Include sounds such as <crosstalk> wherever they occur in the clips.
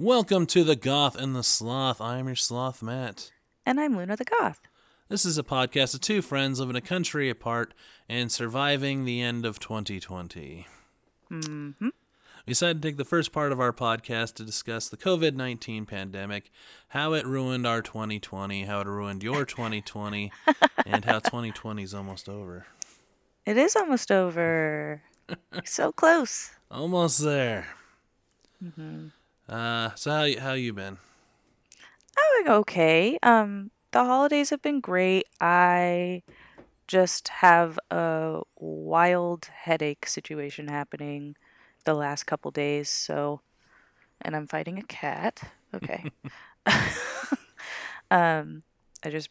Welcome to the Goth and the Sloth. I am your sloth, Matt. And I'm Luna the Goth. This is a podcast of two friends living a country apart and surviving the end of 2020. Mm-hmm. We decided to take the first part of our podcast to discuss the COVID 19 pandemic, how it ruined our 2020, how it ruined your <laughs> 2020, and how 2020 is almost over. It is almost over. <laughs> so close. Almost there. Mm-hmm. Uh, so how you- how you been? I'm okay. Um, the holidays have been great. I just have a wild headache situation happening the last couple days. So, and I'm fighting a cat. Okay. <laughs> <laughs> um, I just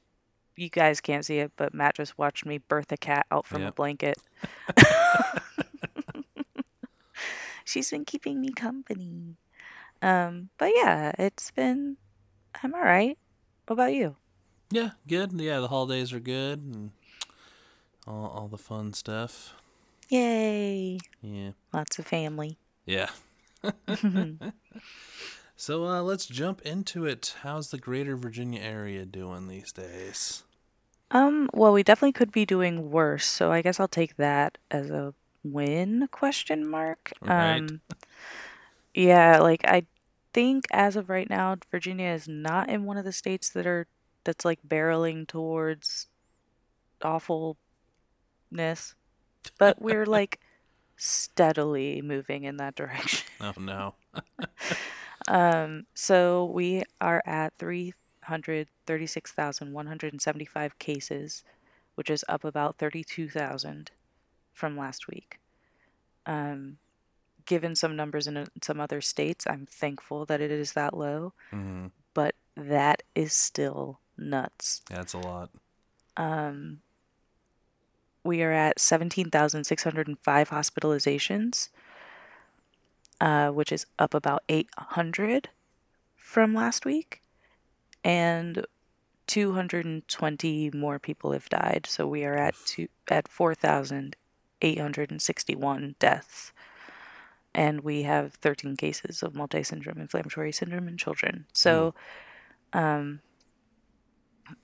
you guys can't see it, but Matt just watched me birth a cat out from a blanket. <laughs> She's been keeping me company. Um, but yeah, it's been I'm all right. What about you? Yeah, good. Yeah, the holidays are good and all all the fun stuff. Yay! Yeah. Lots of family. Yeah. <laughs> <laughs> So uh, let's jump into it. How's the greater Virginia area doing these days? Um, well, we definitely could be doing worse, so I guess I'll take that as a win question mark. Right. Um yeah, like I think as of right now, Virginia is not in one of the states that are that's like barreling towards awfulness. But we're <laughs> like steadily moving in that direction. Oh no. <laughs> Um, so we are at 336,175 cases, which is up about 32,000 from last week. Um, given some numbers in uh, some other states, I'm thankful that it is that low, hmm but that is still nuts. That's a lot. Um, we are at 17,605 hospitalizations, uh, which is up about 800 from last week. And 220 more people have died. So we are at two, at 4,861 deaths. And we have 13 cases of multi syndrome inflammatory syndrome in children. So, um,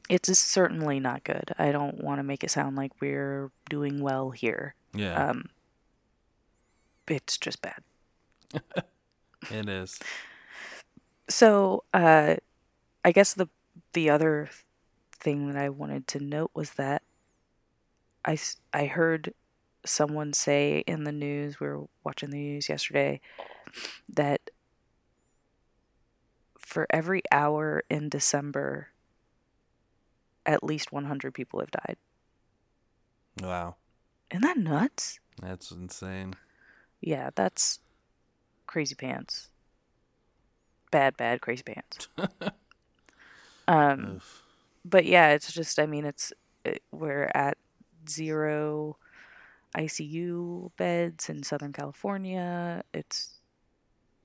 it's certainly not good. I don't want to make it sound like we're doing well here. Yeah, Um, it's just bad. <laughs> it is. So, uh, I guess the the other thing that I wanted to note was that I I heard someone say in the news we were watching the news yesterday that for every hour in December at least 100 people have died. Wow, Isn't that nuts? that's insane. Yeah, that's crazy pants. Bad, bad, crazy pants. <laughs> um, Oof. but yeah, it's just, I mean, it's it, we're at zero ICU beds in Southern California. It's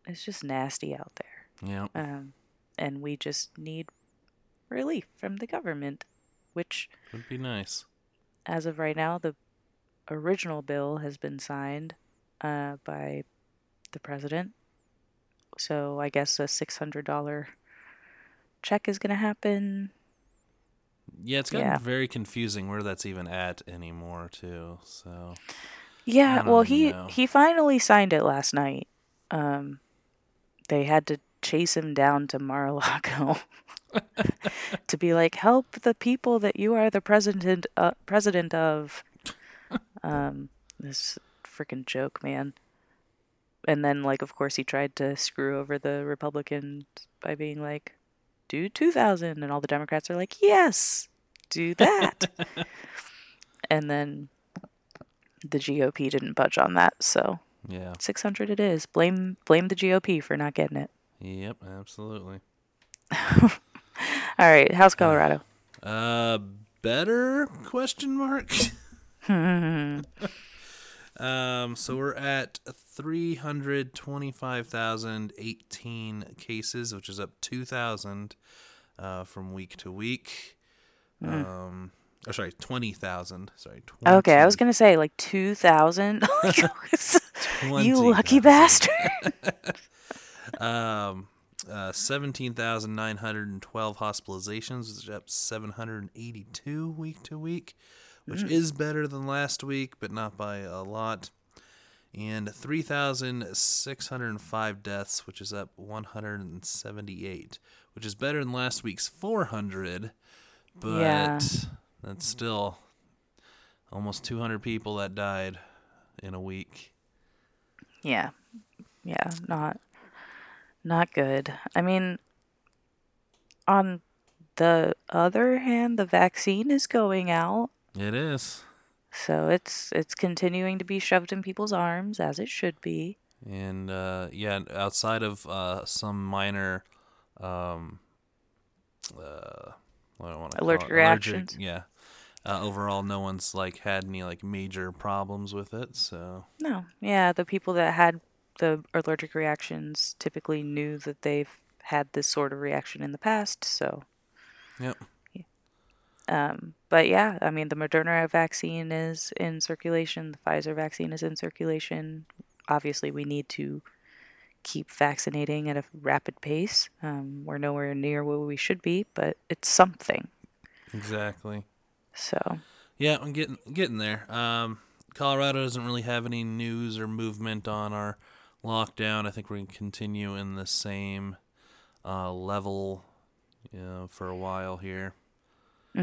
it's just nasty out there, Yeah, um, and we just need relief from the government, which, would be nice. as of right now, the original bill has been signed uh, by the president. So I guess a six hundred dollar check is going to happen. Yeah, it's gotten Yeah. very confusing where that's even at anymore too. So Yeah, well, he know. he finally signed it last night. Um, they had to chase him down to Mar-a-Lago <laughs> to be like, "Help the people that you are the president uh, president of." Um, this freaking joke, man. And then, like, of course, he tried to screw over the Republicans by being like, "Do 2000. and all the Democrats are like, "Yes, do that." <laughs> and then the GOP didn't budge on that, so yeah, 600 it is. Blame blame the GOP for not getting it. yep, absolutely. <laughs> All right, how's Colorado? Uh, better question mark. <laughs> Um, so we're at 325,018 cases, which is up 2,000 uh, from week to week. Um, or sorry, 20,000. Sorry, 20, okay, I was gonna say like 2,000. <laughs> <laughs> you lucky bastard. <laughs> Um, Uh, 17,912 hospitalizations, which is up 782 week to week, which is better than last week, but not by a lot. And 3,605 deaths, which is up 178, which is better than last week's 400, but Yeah. that's still almost 200 people that died in a week. Yeah. Yeah, not not good. I mean on the other hand, the vaccine is going out, It is. so it's it's continuing to be shoved in people's arms as it should be. And uh, yeah, outside of uh, some minor, um, uh, what do I want to Allergic call it? reactions? yeah. Uh, overall, no one's like had any like major problems with it. So No. Yeah, the people that had the allergic reactions typically knew that they've had this sort of reaction in the past, so yep. Um, but yeah, I mean, the Moderna vaccine is in circulation, the Pfizer vaccine is in circulation. Obviously, we need to keep vaccinating at a rapid pace. Um, we're nowhere near where we should be, but it's something. Exactly. So, Yeah, I'm getting getting there. Um, Colorado doesn't really have any news or movement on our lockdown. I think we're gonna continue in the same uh, level, you know, for a while here.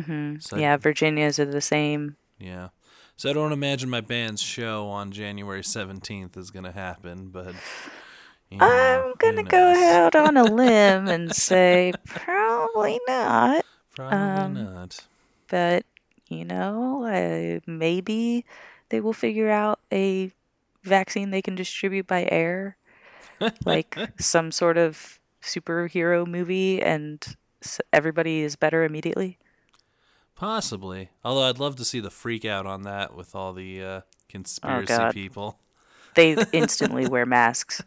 Hmm So- yeah, Virginia's are the same. Yeah. So I don't imagine my band's show on January 17th is going to happen, but. you know, I'm gonna go out on a <laughs> limb and say probably not. Probably um, not. but you know, uh, maybe they will figure out a vaccine they can distribute by air, like <laughs> some sort of superhero movie, and everybody is better immediately. Possibly. Although I'd love to see the freak out on that with all the uh, conspiracy Oh, people. They <laughs> instantly wear masks.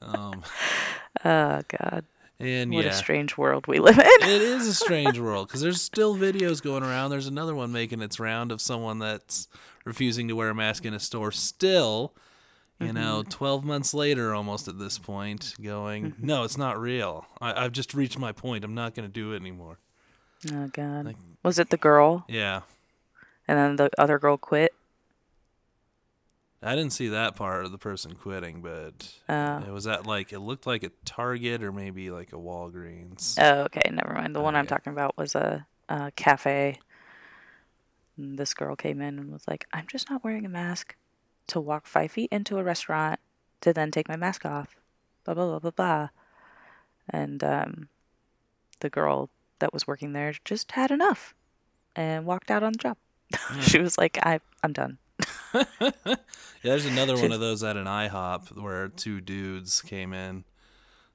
Um, Oh God, and what yeah. a strange world we live in. it is a strange <laughs> world because there's still videos going around. There's another one making its round of someone that's refusing to wear a mask in a store still, you know, Mm-hmm. 12 months later almost at this point, going, Mm-hmm. no, it's not real. I- I've just reached my point. I'm not going to do it anymore. Oh God, Like- was it the girl, Yeah. and then the other girl quit? I didn't see that part of the person quitting, but Oh. it was at like, it looked like a Target or maybe like a Walgreens. Oh, okay, never mind. The one I'm talking about was a, a cafe. And this girl came in and was like, "I'm just not wearing a mask to walk five feet into a restaurant to then take my mask off." Blah blah blah blah blah. And um, the girl that was working there just had enough and walked out on the job. <laughs> she was like, "I I'm done." <laughs> Yeah, there's another one of those at an IHOP where two dudes came in.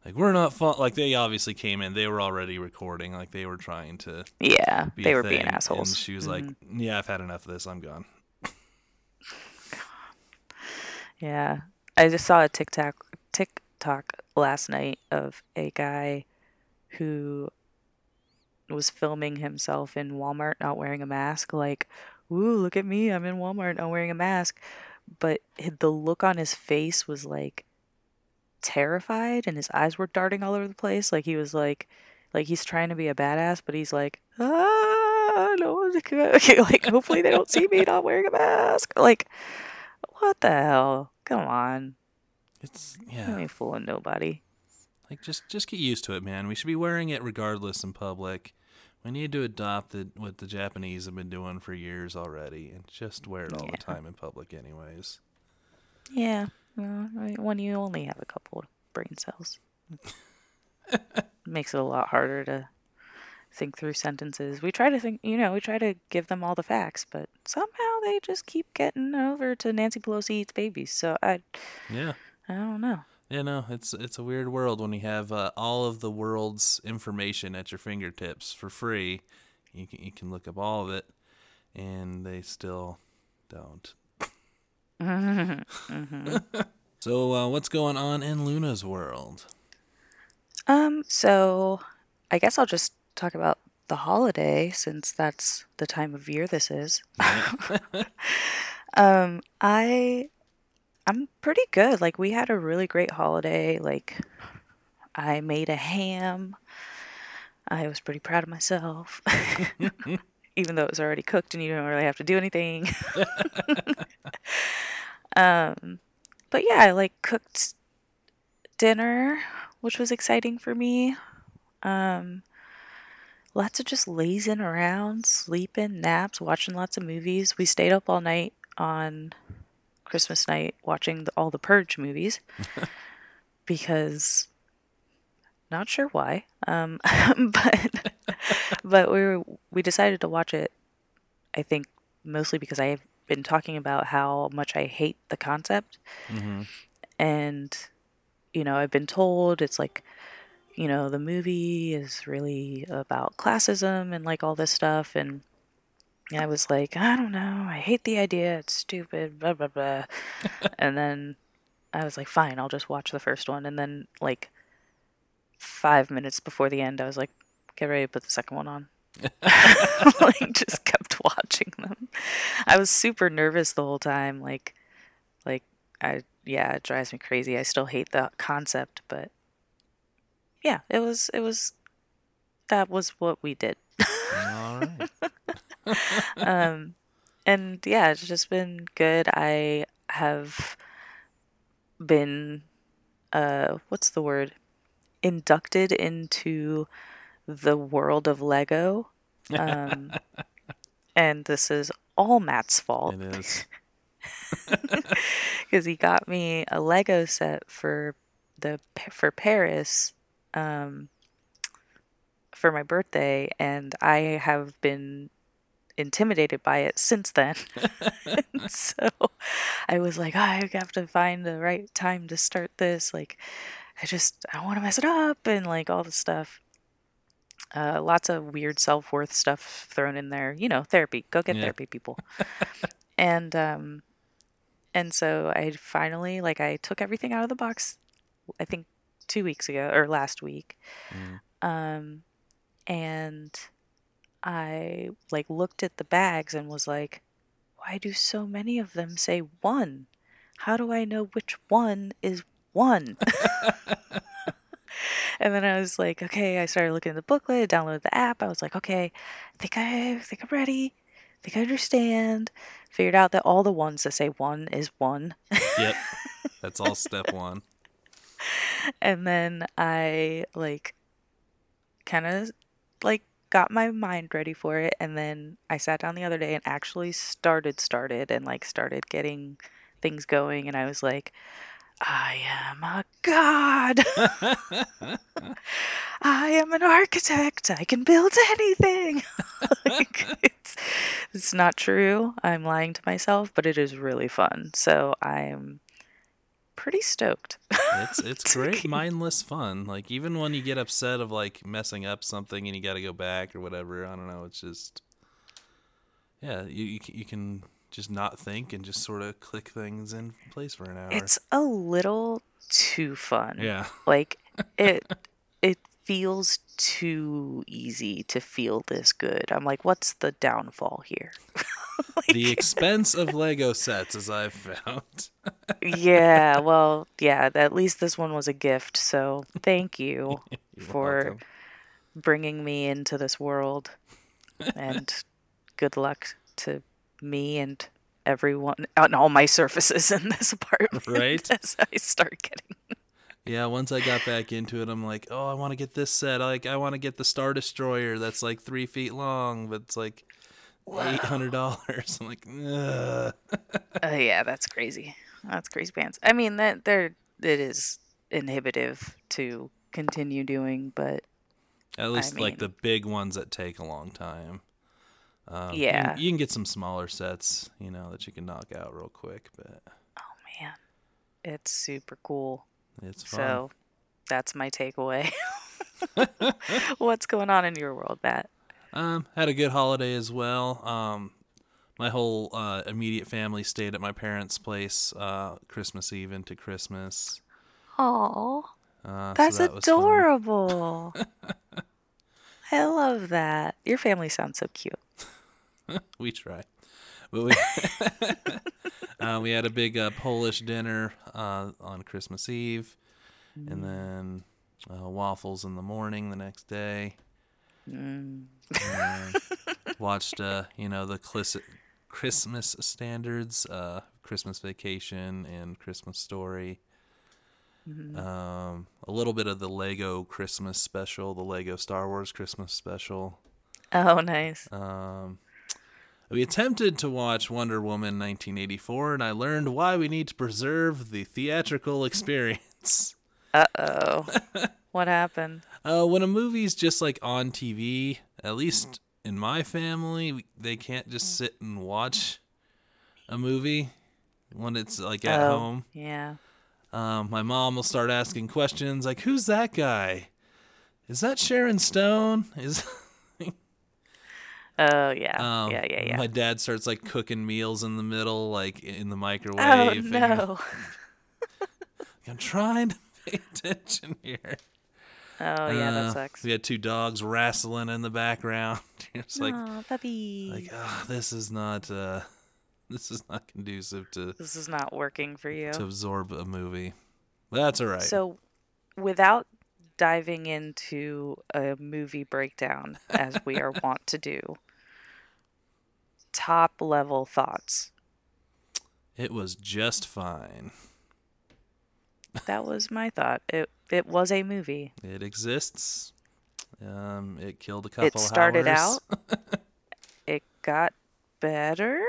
Like, we're not fun. Like, they obviously came in. They were already recording. Like, they were trying to Yeah, they were being assholes. And she was like, Mhm. yeah, I've had enough of this. I'm gone. Yeah. I just saw a TikTok TikTok last night of a guy who was filming himself in Walmart not wearing a mask like, "Ooh, look at me. I'm in Walmart not wearing a mask." But the look on his face was like terrified and his eyes were darting all over the place like he was like like he's trying to be a badass but he's like ah no one's <laughs> gonna-" like hopefully they don't see me <laughs> not wearing a mask like what the hell come on It's, I yeah. ain't fooling nobody Like, just just get used to it, man. We should be wearing it regardless in public. We need to adopt the, what the Japanese have been doing for years already and just wear it all the time in public, anyways. yeah well, when you only have a couple brain cells <laughs> makes it a lot harder to think through sentences we try to think you know we try to give them all the facts but somehow they just keep getting over to nancy pelosi eats babies so i Yeah. i don't know Yeah, no, it's it's a weird world when you have uh, all of the world's information at your fingertips for free. You can, you can look up all of it, and they still don't. <laughs> So, uh, what's going on in Luna's world? Um, so I guess I'll just talk about the holiday since that's the time of year this is. <laughs> um, I I'm pretty good. Like we had a really great holiday. Like I made a ham. I was pretty proud of myself. <laughs> <laughs> Even though it was already cooked and you don't really have to do anything. um but yeah, I like cooked dinner, which was exciting for me. Um lots of just lazing around, sleeping, naps, watching lots of movies. We stayed up all night on Christmas night watching the, all the Purge movies <laughs> because not sure why, um, <laughs> but but we were, we decided to watch it. I think mostly because I've been talking about how much I hate the concept, hmm and you know I've been told it's like you know the movie is really about classism and like all this stuff and I was like, I don't know. I hate the idea. It's stupid. Blah blah blah. <laughs> and then I was like, fine. I'll just watch the first one. And then like five minutes before the end, I was like, get ready to put the second one on. <laughs> like just kept watching them. I was super nervous the whole time. Like, like I yeah, it drives me crazy. I still hate the concept, but yeah, it was it was that was what we did. All right. <laughs> um, and yeah, it's just been good. I have been, uh, what's the word? Inducted into the world of Lego. Um, <laughs> and this is all Matt's fault It is. <laughs> because he got me a Lego set for the for Paris um, for my birthday, and I have been intimidated by it since then. <laughs> <laughs> so I was like, I have to find the right time to start this. Like, I just I don't want to mess it up and like all this stuff. Uh, lots of weird self worth stuff thrown in there. You know, therapy. Go get Yeah. therapy, people. <laughs> and um, and so I finally like I took everything out of the box. I think two weeks ago or last week. Mm. Um, and I like looked at the bags and was like, why do so many of them say one? How do I know which one is one? <laughs> and then I was like, okay, I started looking at the booklet, downloaded the app. I was like, okay, I think I, I think I'm ready. I think I understand. Figured out that all the ones that say one is one. Yep. <laughs> That's all step one. <laughs> and then I like kind of like got my mind ready for it and then I sat down the other day and actually started started and like started getting things going and I was like I am a god. <laughs> <laughs> I am an architect. I can build anything. like, it's it's not true. I'm lying to myself, but it is really fun. So I'm pretty stoked. It's <laughs> it's great mindless fun. Like even when you get upset of like messing up something and you got to go back or whatever, I don't know, it's just yeah, you you, you can just not think and just sort of click things in place for an hour. It's a little too fun. yeah. Like <laughs> it it feels too easy to feel this good. I'm like, what's the downfall here? <laughs> <laughs> The expense of Lego sets as I've found. <laughs> yeah, well, yeah, at least this one was a gift. So thank you <laughs> for welcome. bringing me into this world. And good luck to me and everyone on all my surfaces in this apartment Right? as I start getting. Yeah, once I got back into it, I'm like, oh, I want to get this set. Like, I want to get the Star Destroyer that's like three feet long, but it's like eight hundred dollars. <laughs> I'm like, Ugh. Uh, yeah, that's crazy. That's crazy pants. I mean, that there it is inhibitive to continue doing, but at least like mean- the big ones that take a long time. Um, you can- Yeah. you can, get some smaller sets, you know, that you can knock out real quick, but oh man, it's super cool. it's fun. So that's my takeaway. <laughs> <laughs> What's going on in your world, Matt? Um, had a good holiday as well. Um, my whole uh, immediate family stayed at my parents' place uh, Christmas Eve into Christmas. Oh, Uh, so that's that adorable. <laughs> I love that. Your family sounds so cute. <laughs> we try. But we <laughs> uh, we had a big uh, Polish dinner uh, on Christmas Eve, and then uh, waffles in the morning the next day. And watched uh, you know the clis- Christmas standards, uh, Christmas Vacation and Christmas Story. Um, a little bit of the Lego Christmas special, the Lego Star Wars Christmas special. Oh, nice. Um, we attempted to watch Wonder Woman 1984, and I learned why we need to preserve the theatrical experience. Uh oh. what happened? Uh, when a movie's just like on TV, at least in my family, they can't just sit and watch a movie when it's like at oh, home. Yeah. Um, my mom will start asking questions like, "Who's that guy? Is that Sharon Stone? Is Oh, yeah. <laughs> um, yeah, yeah, yeah. My dad starts like cooking meals in the middle, like in the microwave. oh, no. <laughs> I'm trying to pay attention here. Oh, yeah, that Uh, sucks. We had two dogs wrestling in the background. <laughs> it's like, Aw, puppy. like, oh, this is not, uh, this is not conducive to this is not working for you. to absorb a movie. That's all right. So, without diving into a movie breakdown, as we are wont to do, top level thoughts. it was just fine. That was my thought. It it was a movie. It exists. Um, it killed a couple. It started hours. out. <laughs> it got better.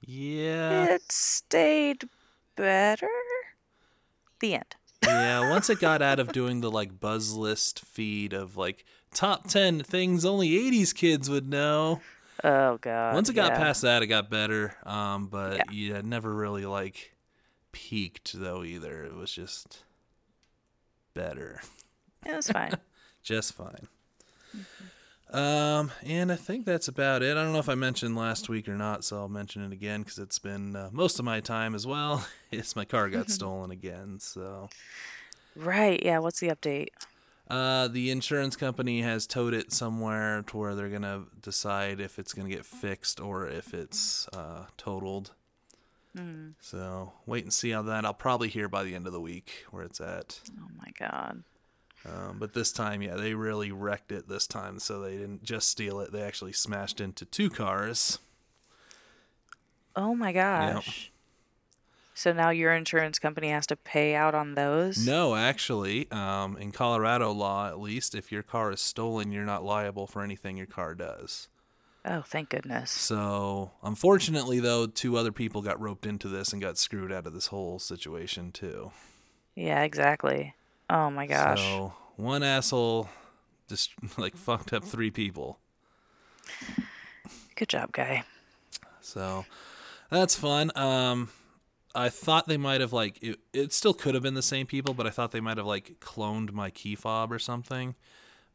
Yeah. It stayed better. The end. yeah, <laughs> once it got out of doing the like buzz list feed of like top 10 things only 80s kids would know. Oh god. Once it got yeah. past that, it got better. Um, but Yeah. yeah, never really like peaked though either. It was just better. it was fine. <laughs> Just fine. Um, and I think that's about it. I don't know if I mentioned last week or not, so I'll mention it again because it's been uh, most of my time as well. <laughs> Is my car got <laughs> stolen again, so right. Yeah. What's the update? Uh, the insurance company has towed it somewhere to where they're gonna decide if it's gonna get fixed or if it's uh, totaled. So wait and see how that. I'll probably hear by the end of the week where it's at. Oh my god. Um, but this time, yeah, they really wrecked it this time. So they didn't just steal it; they actually smashed into two cars. Oh my gosh. So now your insurance company has to pay out on those? No, actually, um, in Colorado law, at least, if your car is stolen, you're not liable for anything your car does. Oh, thank goodness. So, unfortunately, though, two other people got roped into this and got screwed out of this whole situation, too. Yeah, exactly. Oh my gosh. So, one asshole just <laughs> like fucked up three people. Good job, guy. So, that's fun. Um, I thought they might have like it, it still could have been the same people, but I thought they might have like cloned my key fob or something.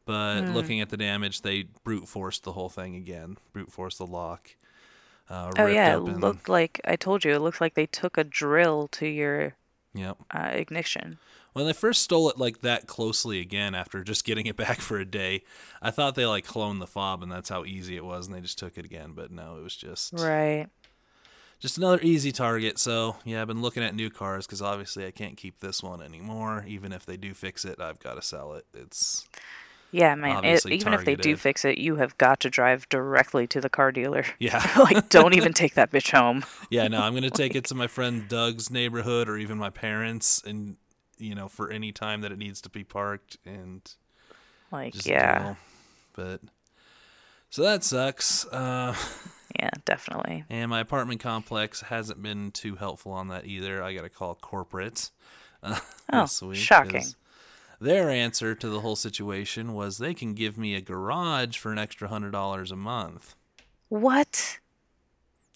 But Hmm. looking at the damage, they brute forced the whole thing again. Brute forced the lock. Uh, Oh yeah, it open- looked like I told you. It looked like they took a drill to your Yep. uh, ignition. When they first stole it like that closely again after just getting it <laughs> back for a day, I thought they like cloned the fob and that's how easy it was and they just took it again. But no, it was just Right. just another easy target. So yeah, I've been looking at new cars because obviously I can't keep this one anymore. Even if they do fix it, I've got to sell it. It's Yeah, man. It, even if they do fix it, you have got to drive directly to the car dealer. yeah, <laughs> like, don't even <laughs> take that bitch home. yeah. No, I'm gonna <laughs> take it to my friend Doug's neighborhood or even my parents, and you know for any time that it needs to be parked and Like, yeah, go. But so that sucks. Uh, yeah, definitely. And my apartment complex hasn't been too helpful on that either. I got to call corporate uh, Oh, this week. 'cause shocking. Their answer to the whole situation was they can give me a garage for an extra hundred dollars a month, What?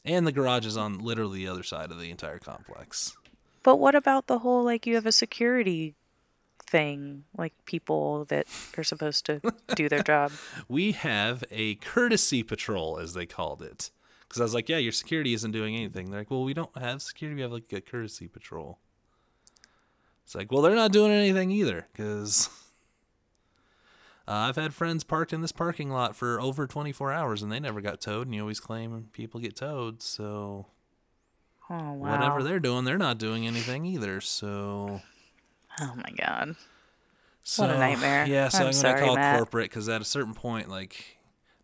and the garage is on literally the other side of the entire complex. But what about the whole like you have a security thing, like people that are supposed to do their <laughs> job? We have a courtesy patrol, as they called it, because I was like, "Yeah, your security isn't doing anything." They're like, "Well, we don't have security. We have like a courtesy patrol." It's like, well, they're not doing anything either, because Uh, I've had friends parked in this parking lot for over 24 hours and they never got towed, and you always claim people get towed. So Oh wow. whatever they're doing, they're not doing anything either. So, Oh my god. so What a nightmare. Yeah, so I'm I'm, gonna call Matt. corporate because at a certain point, like,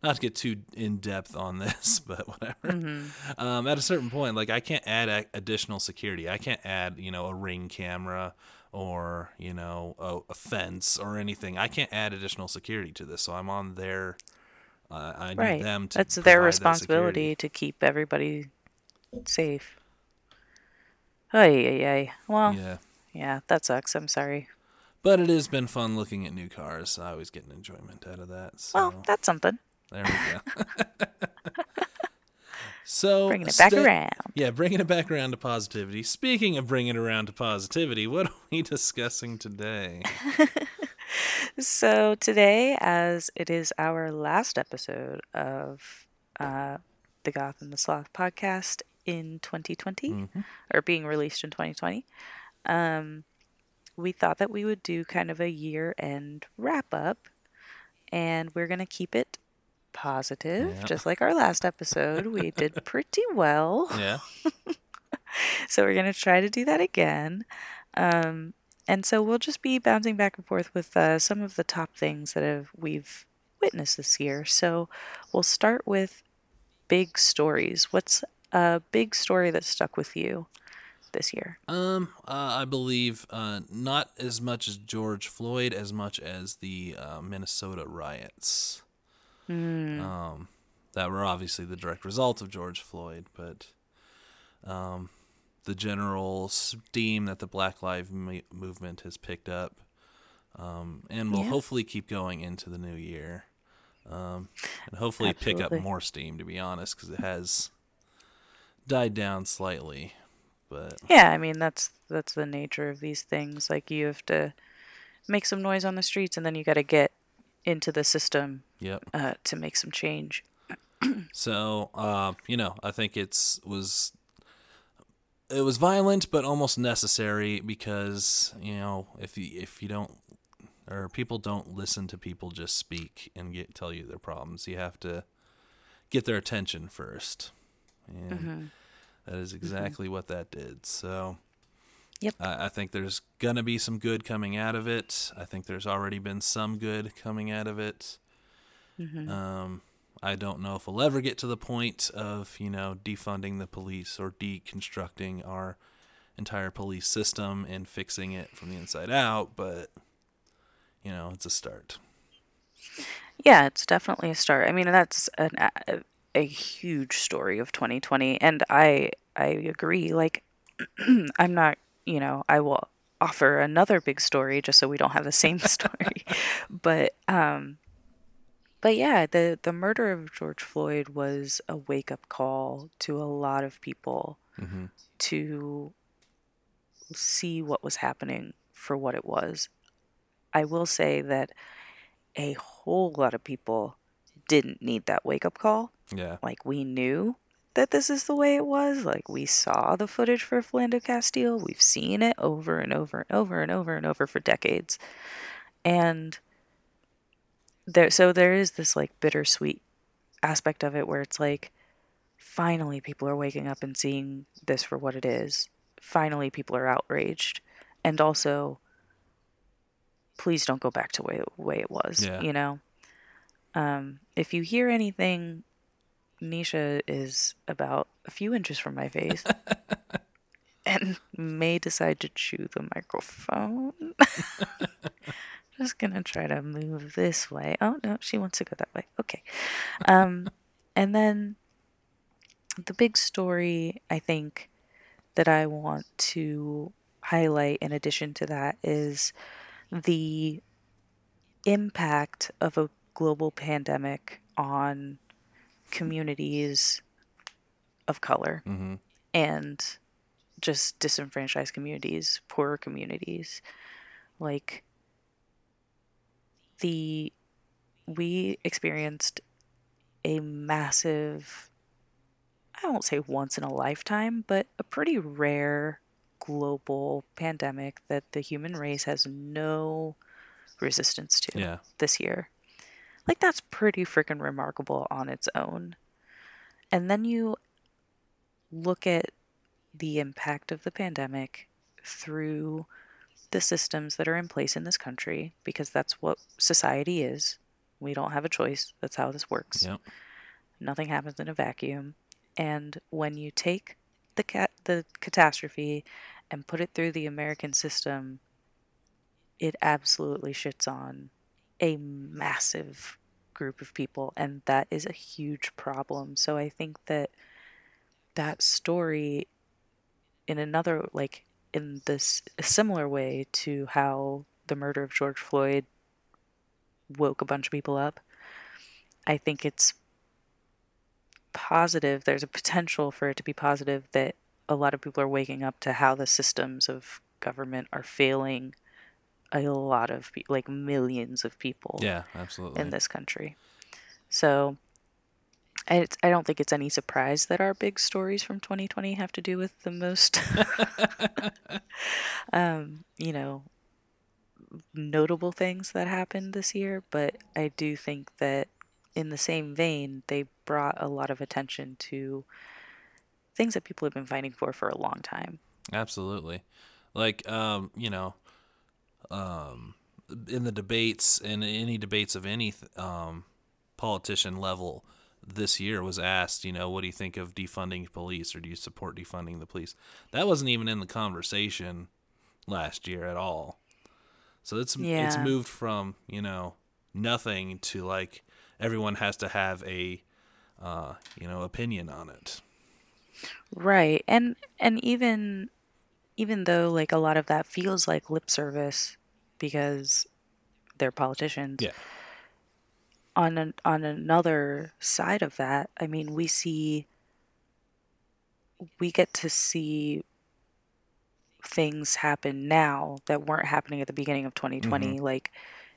not to get too in depth on this, <laughs> but whatever. Mm-hmm. Um, at a certain point, like, I can't add a- additional security. I can't add, you know, a ring camera or you know a, a fence or anything. I can't add additional security to this, so I'm on their. Uh, I need Right. them to. That's their provide that responsibility to keep everybody safe. Ay, ay, ay. Well, yeah. Yeah. that sucks. I'm sorry. But it has been fun looking at new cars. I always get an enjoyment out of that. So Well, that's something. There we go. <laughs> so Bringing it back stay- around. Yeah, bringing it back around to positivity. Speaking of bringing it around to positivity, what are we <laughs> discussing today? <laughs> So today, as it is our last episode of uh, the Goth and the Sloth podcast in 2020, Mm-hmm. or being released in 2020, um, we thought that we would do kind of a year-end wrap-up, and we're gonna keep it positive, Yeah. just like our last episode. We did <laughs> pretty well. Yeah. <laughs> So we're going to try to do that again. Um, and so we'll just be bouncing back and forth with uh, some of the top things that have, we've witnessed this year. So we'll start with big stories. What's a big story that stuck with you this year? Um, uh, I believe uh, not as much as George Floyd as much as the uh, Minnesota riots. Um, that were obviously the direct result of George Floyd, but um, the general steam that the Black Lives mo- Movement has picked up, um, and will Yeah. hopefully keep going into the new year, um, and hopefully pick up more steam. To be honest, because it has died down slightly, but Yeah, I mean that's that's the nature of these things. Like you have to make some noise on the streets, and then you got to get into the system yep. uh, to make some change. <clears throat> So, uh, you know, I think it's was it was violent, but almost necessary because you know if you if you don't or people don't listen to people just speak and get tell you their problems, you have to get their attention first, and that is exactly what that did. So. Yep. I I think there's gonna be some good coming out of it. I think there's already been some good coming out of it. Um, I don't know if we'll ever get to the point of you know defunding the police or deconstructing our entire police system and fixing it from the inside out, but you know it's a start. Yeah, it's definitely a start. I mean, that's an, a, a huge story of 2020, and I I agree. Like, <clears throat> I'm not, you know, I will offer another big story just so we don't have the same <laughs> story, but um, but yeah, the the murder of George Floyd was a wake up call to a lot of people Mhm. to see what was happening for what it was. I will say that a whole lot of people didn't need that wake up call. Yeah, Like, we knew that this is the way it was. Like, we saw the footage for Philando Castile. We've seen it over and over and over and over and over for decades. And there, so there is this like bittersweet aspect of it where it's like, finally, people are waking up and seeing this for what it is. Finally, people are outraged. And also, please don't go back to way way it was. Yeah. You know, um, if you hear anything, Nisha is about a few inches from my face, <laughs> and may decide to chew the microphone. <laughs> Just gonna try to move this way. Oh no, she wants to go that way. Okay, um, <laughs> and then the big story I think that I want to highlight in addition to that is the impact of a global pandemic on communities of color hmm and just disenfranchised communities, poorer communities. Like the we experienced a massive I won't say once in a lifetime, but a pretty rare global pandemic that the human race has no resistance to yeah, this year. Like, that's pretty freaking remarkable on its own. And then you look at the impact of the pandemic through the systems that are in place in this country, because that's what society is. We don't have a choice. That's how this works. Yep. Nothing happens in a vacuum. And when you take the cat the catastrophe and put it through the American system, it absolutely shits on a massive group of people and that is a huge problem. So I think that that story in another like in this similar way to how the murder of George Floyd woke a bunch of people up. I think it's positive. There's a potential for it to be positive that a lot of people are waking up to how the systems of government are failing a lot of pe- like millions of people Yeah, absolutely. in this country. So I, it's- I don't think it's any surprise that our big stories from 2020 have to do with the most, <laughs> um, you know, notable things that happened this year. But I do think that in the same vein, they brought a lot of attention to things that people have been fighting for for a long time. Absolutely. Like, um, you know, um, in the debates and any debates of any um, politician level this year was asked, you know, what do you think of defunding police or do you support defunding the police? That wasn't even in the conversation last year at all. So it's it's moved from, you know, nothing to like everyone has to have a uh, you know, opinion on it. Right. And and even even though like a lot of that feels like lip service because they're politicians. Yeah. on an, on another side of that, I mean, we see we get to see things happen now that weren't happening at the beginning of 2020 mm-hmm. like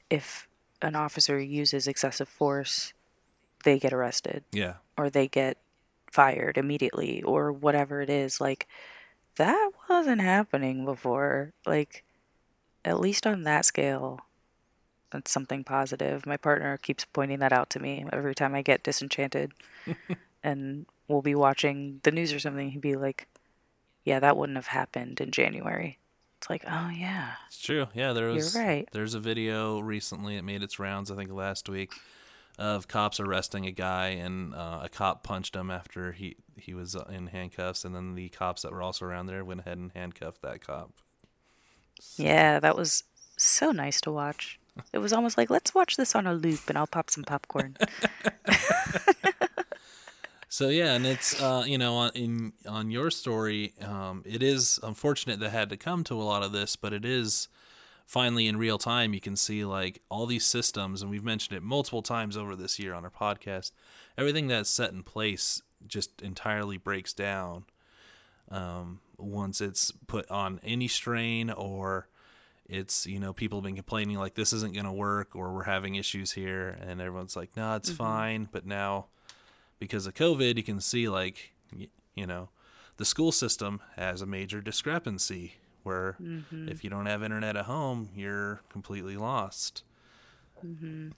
if an officer uses excessive force, they get arrested. Yeah. or they get fired immediately or whatever it is. Like that wasn't happening before. Like at least on that scale that's something positive my partner keeps pointing that out to me every time i get disenchanted <laughs> and we'll be watching the news or something he'd be like yeah that wouldn't have happened in january it's like oh yeah It's true. Yeah, there was You're right. There's a video recently. It made its rounds. I think last week, of cops arresting a guy, and uh, a cop punched him after he he was uh, in handcuffs, and then the cops that were also around there went ahead and handcuffed that cop. Yeah that was so nice to watch it was almost like let's watch this on a loop and i'll pop some popcorn <laughs> So yeah, and it's uh, you know on in on your story, um, it is unfortunate that had to come to a lot of this, but it is finally in real time you can see like all these systems, and we've mentioned it multiple times over this year on our podcast. Everything that's set in place just entirely breaks down um, once it's put on any strain or it's you know people have been complaining like this isn't going to work or we're having issues here and everyone's like no it's mm-hmm. fine. But now because of covid you can see like you know the school system has a major discrepancy where mm-hmm. if you don't have internet at home you're completely lost. Mm-hmm.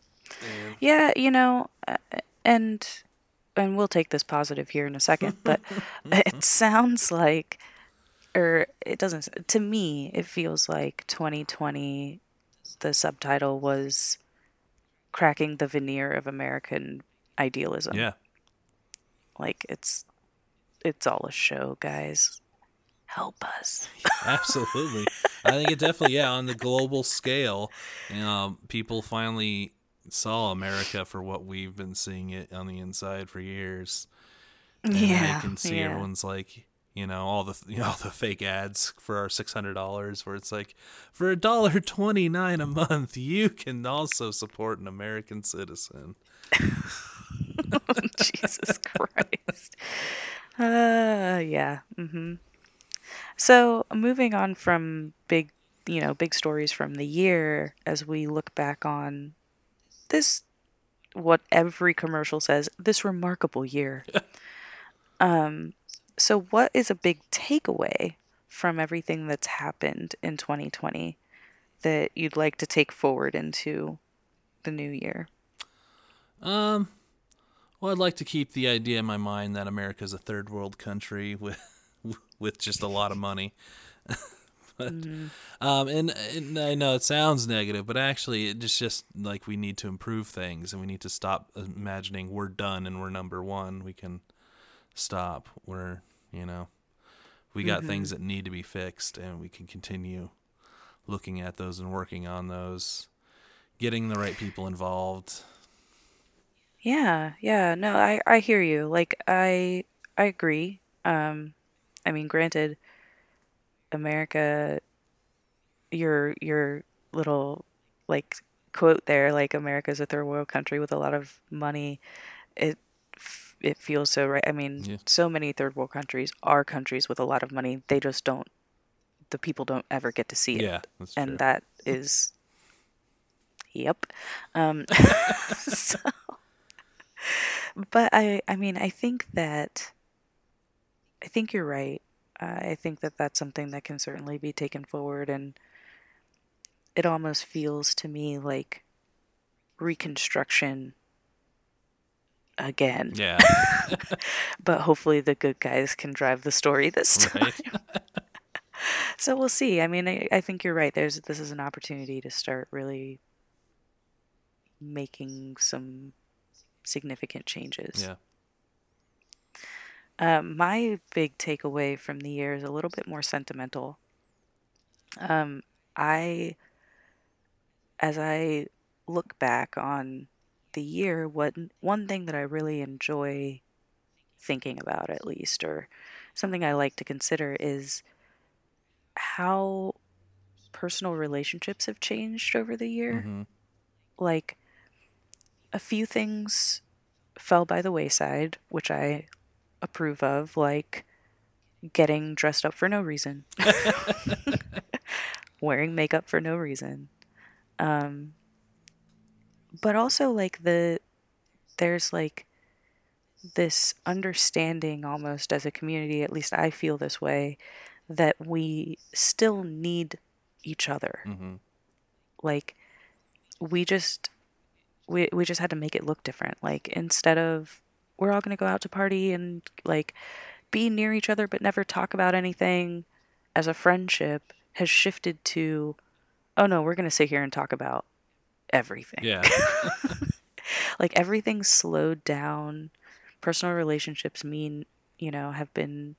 And- Yeah, you know, uh, and and we'll take this positive here in a second, but <laughs> <laughs> it sounds like or it doesn't to me it feels like 2020 the subtitle was cracking the veneer of American idealism. yeah Like it's it's all a show, guys. Help us. <laughs> Absolutely. I think it definitely, yeah, on the global scale, um, people finally saw America for what we've been seeing it on the inside for years. And yeah. they can see yeah. everyone's like, you know, all the <laughs> you know all the fake ads for our six hundred dollars, where it's like, for a dollar twenty nine a month, you can also support an American citizen. <laughs> Jesus Christ. Uh, yeah. hmm So moving on from big, you know, big stories from the year, as we look back on this, what every commercial says, this remarkable year. <laughs> um, so what is a big takeaway from everything that's happened in 2020 that you'd like to take forward into the new year? Um, well, I'd like to keep the idea in my mind that America is a third world country <laughs> with with just a lot of money. <laughs> but, mm-hmm. um, and, and, I know it sounds negative, but actually, it's just like we need to improve things, and we need to stop imagining we're done and we're number one. We can stop. We're you know, we got mm-hmm. things that need to be fixed, and we can continue looking at those and working on those, getting the right people involved. Yeah, yeah. No, I I hear you. Like I I agree. Um I mean, granted America your your little like quote there like America's a third world country with a lot of money. It it feels so right. I mean, yeah. so many third world countries are countries with a lot of money. They just don't the people don't ever get to see it. Yeah, and true. that <laughs> is yep. Um <laughs> so but I, I mean, I think that, I think you're right. Uh, I think that that's something that can certainly be taken forward, and it almost feels to me like reconstruction again. Yeah. <laughs> but hopefully the good guys can drive the story this time. Right. so we'll see. I mean, I, I think you're right. There's this is an opportunity to start really making some significant changes. Yeah. Um, my big takeaway from the year is a little bit more sentimental. Um, I, as I look back on the year, what one thing that I really enjoy thinking about, at least, or something I like to consider, is how personal relationships have changed over the year. Mm-hmm. Like, a few things fell by the wayside, which I approve of, like getting dressed up for no reason, <laughs> <laughs> wearing makeup for no reason. Um, but also, like, the there's like this understanding almost as a community, at least I feel this way, that we still need each other. Mm-hmm. Like, we just we we just had to make it look different. Like instead of we're all going to go out to party and like be near each other but never talk about anything as a friendship has shifted to oh no, we're going to sit here and talk about everything. Yeah. <laughs> like everything's slowed down. Personal relationships mean, you know, have been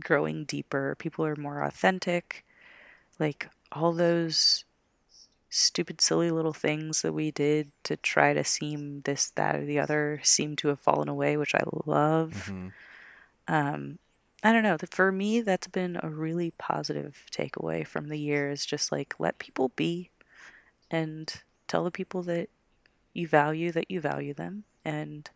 growing deeper. People are more authentic. Like all those stupid, silly little things that we did to try to seem this, that, or the other seem to have fallen away, which I love. Mm-hmm. Um, I don't know. For me, that's been a really positive takeaway from the year is just like let people be and tell the people that you value that you value them and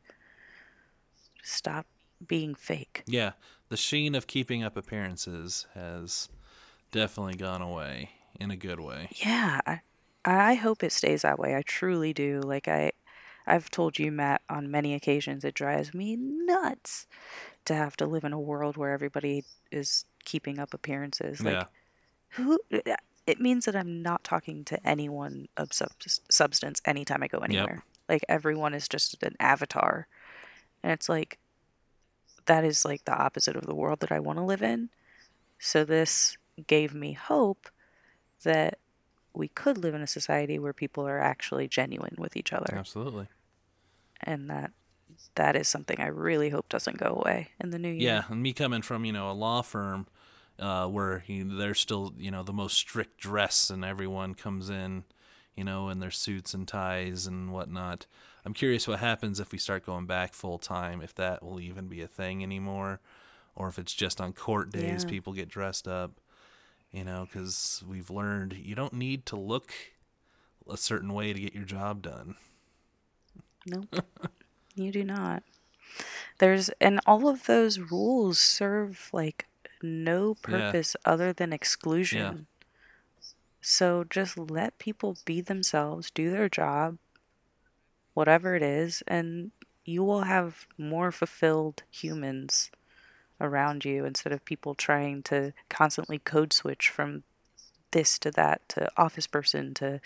stop being fake. Yeah. The sheen of keeping up appearances has definitely gone away in a good way. Yeah. I, I hope it stays that way. I truly do. Like I I've told you Matt on many occasions it drives me nuts to have to live in a world where everybody is keeping up appearances. Like yeah. who it means that I'm not talking to anyone of substance anytime I go anywhere. Yep. Like everyone is just an avatar. And it's like that is like the opposite of the world that I want to live in. So this gave me hope that we could live in a society where people are actually genuine with each other. Absolutely. And that that is something I really hope doesn't go away in the new year. Yeah, and me coming from you know a law firm uh, where know, they're still you know the most strict dress and everyone comes in you know in their suits and ties and whatnot. I'm curious what happens if we start going back full time, if that will even be a thing anymore, or if it's just on court days yeah. people get dressed up you know, because we've learned you don't need to look a certain way to get your job done. Nope, <laughs> you do not. There's, and all of those rules serve like no purpose yeah. other than exclusion. Yeah. So just let people be themselves, do their job, whatever it is, and you will have more fulfilled humans around you instead of people trying to constantly code switch from this to that to office person to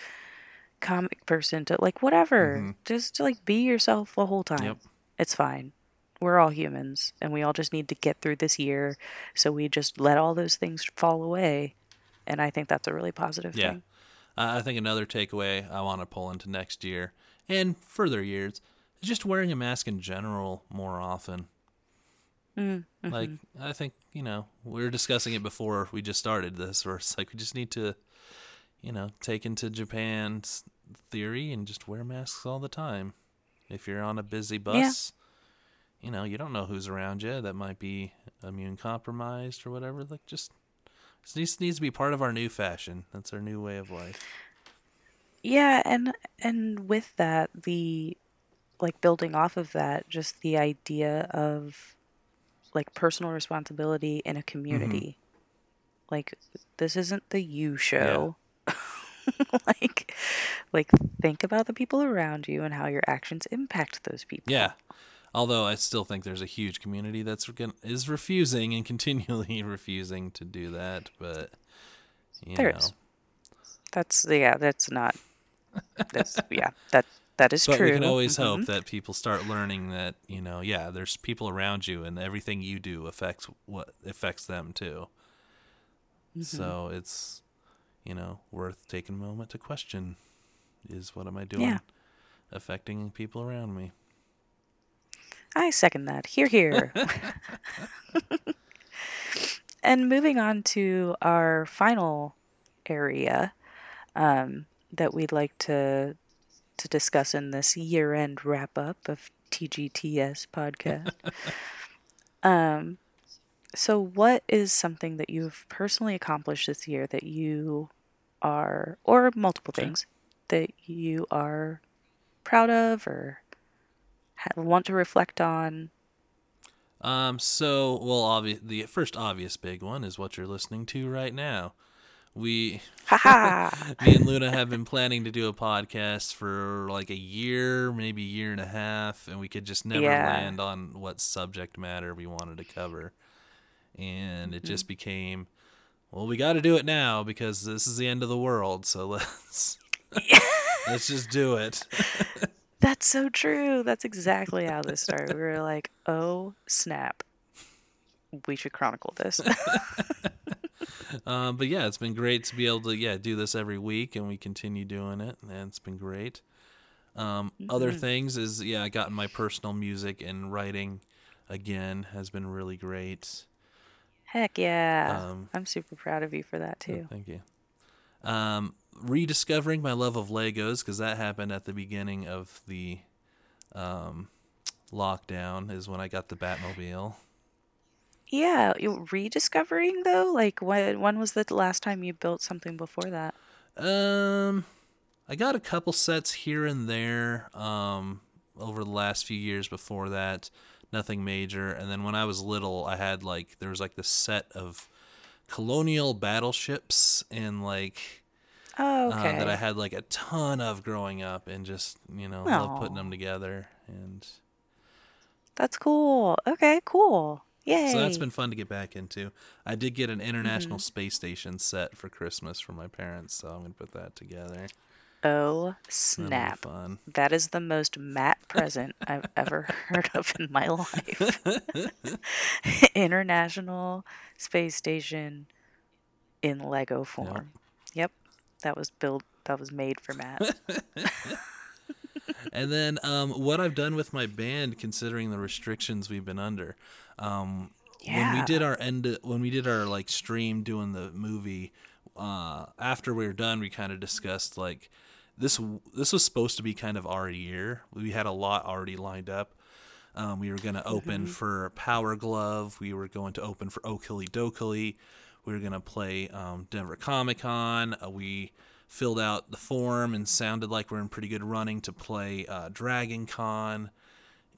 comic person to like whatever. Just to like be yourself the whole time. Mm-hmm. Yep. It's fine. We're all humans and we all just need to get through this year. So we just let all those things fall away. And I think that's a really positive Yeah. thing. Uh, I think another takeaway I want to pull into next year and further years is just wearing a mask in general more often. Mm-hmm. Like, I think, you know, we were discussing it before we just started this, where it's like we just need to, you know, take into Japan's theory and just wear masks all the time. If you're on a busy bus, you know, you don't know who's around you that might be immune compromised or whatever. Like, just. This needs to be part of our new fashion. That's our new way of life. Yeah, and and with that, the like building off of that, just the idea of like personal responsibility in a mm-hmm. community. Like this isn't the you show. <laughs> like like think about the people around you and how your actions impact those people. Yeah. Although I still think there's a huge community that's is refusing and <laughs> continually refusing to do that, but you There know. is. That's yeah, that's not that's <laughs> yeah, that that is But true. we can always Mhm. hope that people start learning that you know, yeah, there's people around you, and everything you do affects what affects them too. Mm-hmm. So it's you know worth taking a moment to question: Is what am I doing Yeah. affecting people around me? I second that. Hear, hear. <laughs> <laughs> and moving on to our final area um, that we'd like to to discuss in this year-end wrap-up of TGTS podcast. <laughs> um, so, what is something that you've personally accomplished this year that you are, or multiple Okay. things that you are proud of or want to reflect on? Um, so, well, obvi- the first obvious big one is what you're listening to right now. We, <laughs> me and Luna have been planning to do a podcast for like a year, maybe a year and a half, and we could just never Yeah. land on what subject matter we wanted to cover. And it Mm-hmm. just became, well, we got to do it now because this is the end of the world. So <laughs> let's <laughs> let's just do it. That's so true. That's exactly how this started. We were like, oh, snap. We should chronicle this. <laughs> Um, but yeah, it's been great to be able to yeah do this every week, and we continue doing it, and it's been great. Um, Other things is yeah, I got my personal music and writing again has been really great. Heck yeah. Um, I'm super proud of you for that too. Thank you. Um, rediscovering my love of Legos because that happened at the beginning of the um, lockdown is when I got the Batmobile. Yeah, rediscovering though? Like when when was the last time you built something before that? Um, I got a couple sets here and there. Um, over the last few years before that, nothing major. And then when I was little, I had like there was like this set of colonial battleships and like Oh, uh, okay. that I had like a ton of growing up, and just you know love putting them together. And That's cool. Okay, cool. Yay. so that's been fun to get back into. I did get an International Mm-hmm. Space Station set for Christmas from my parents, so I'm gonna put that together. Oh, snap. That is the most Matt present I've ever heard of in my life. <laughs> International Space Station in Lego form. Yep. That was built that was made for Matt. <laughs> <laughs> And then um, what I've done with my band, considering the restrictions we've been under, um, when we did our end, when we did our like stream doing the movie, uh, after we were done, we kind of discussed like this. This was supposed to be kind of our year. We had a lot already lined up. Um, we were going to open for Power Glove. We were going to open for Okilly Dokilly. We were going to play um, Denver Comic Con. Uh, we filled out the form and sounded like we're in pretty good running to play uh, Dragon Con.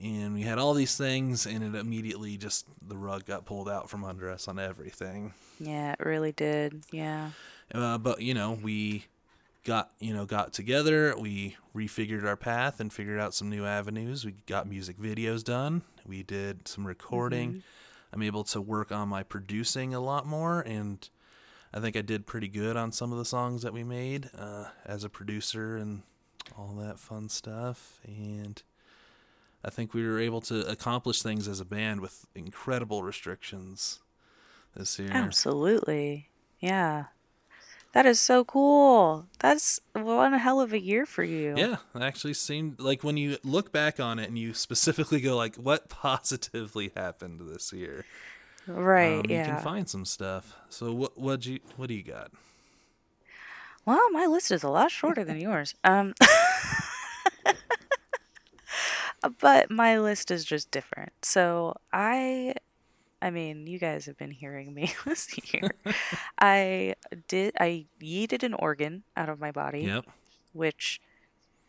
And we had all these things, and it immediately just the rug got pulled out from under us on everything. yeah, it really did. Yeah. Uh, but you know, we got you know got together. We refigured our path and figured out some new avenues. We got music videos done. We did some recording. I'm able to work on my producing a lot more, and I think I did pretty good on some of the songs that we made uh, as a producer and all that fun stuff. And I think we were able to accomplish things as a band with incredible restrictions this year. Absolutely. Yeah. That is so cool. That's one hell of a year for you. Yeah, it actually seemed like when you look back on it and you specifically go like, what <laughs> positively happened this year? Right. Um, yeah. You can find some stuff. So what what you what do you got? Well, my list is a lot shorter than yours. <laughs> Um, <laughs> but my list is just different. So I, I mean, you guys have been hearing me <laughs> this year. <laughs> I did. I yeeted an organ out of my body, Yep. which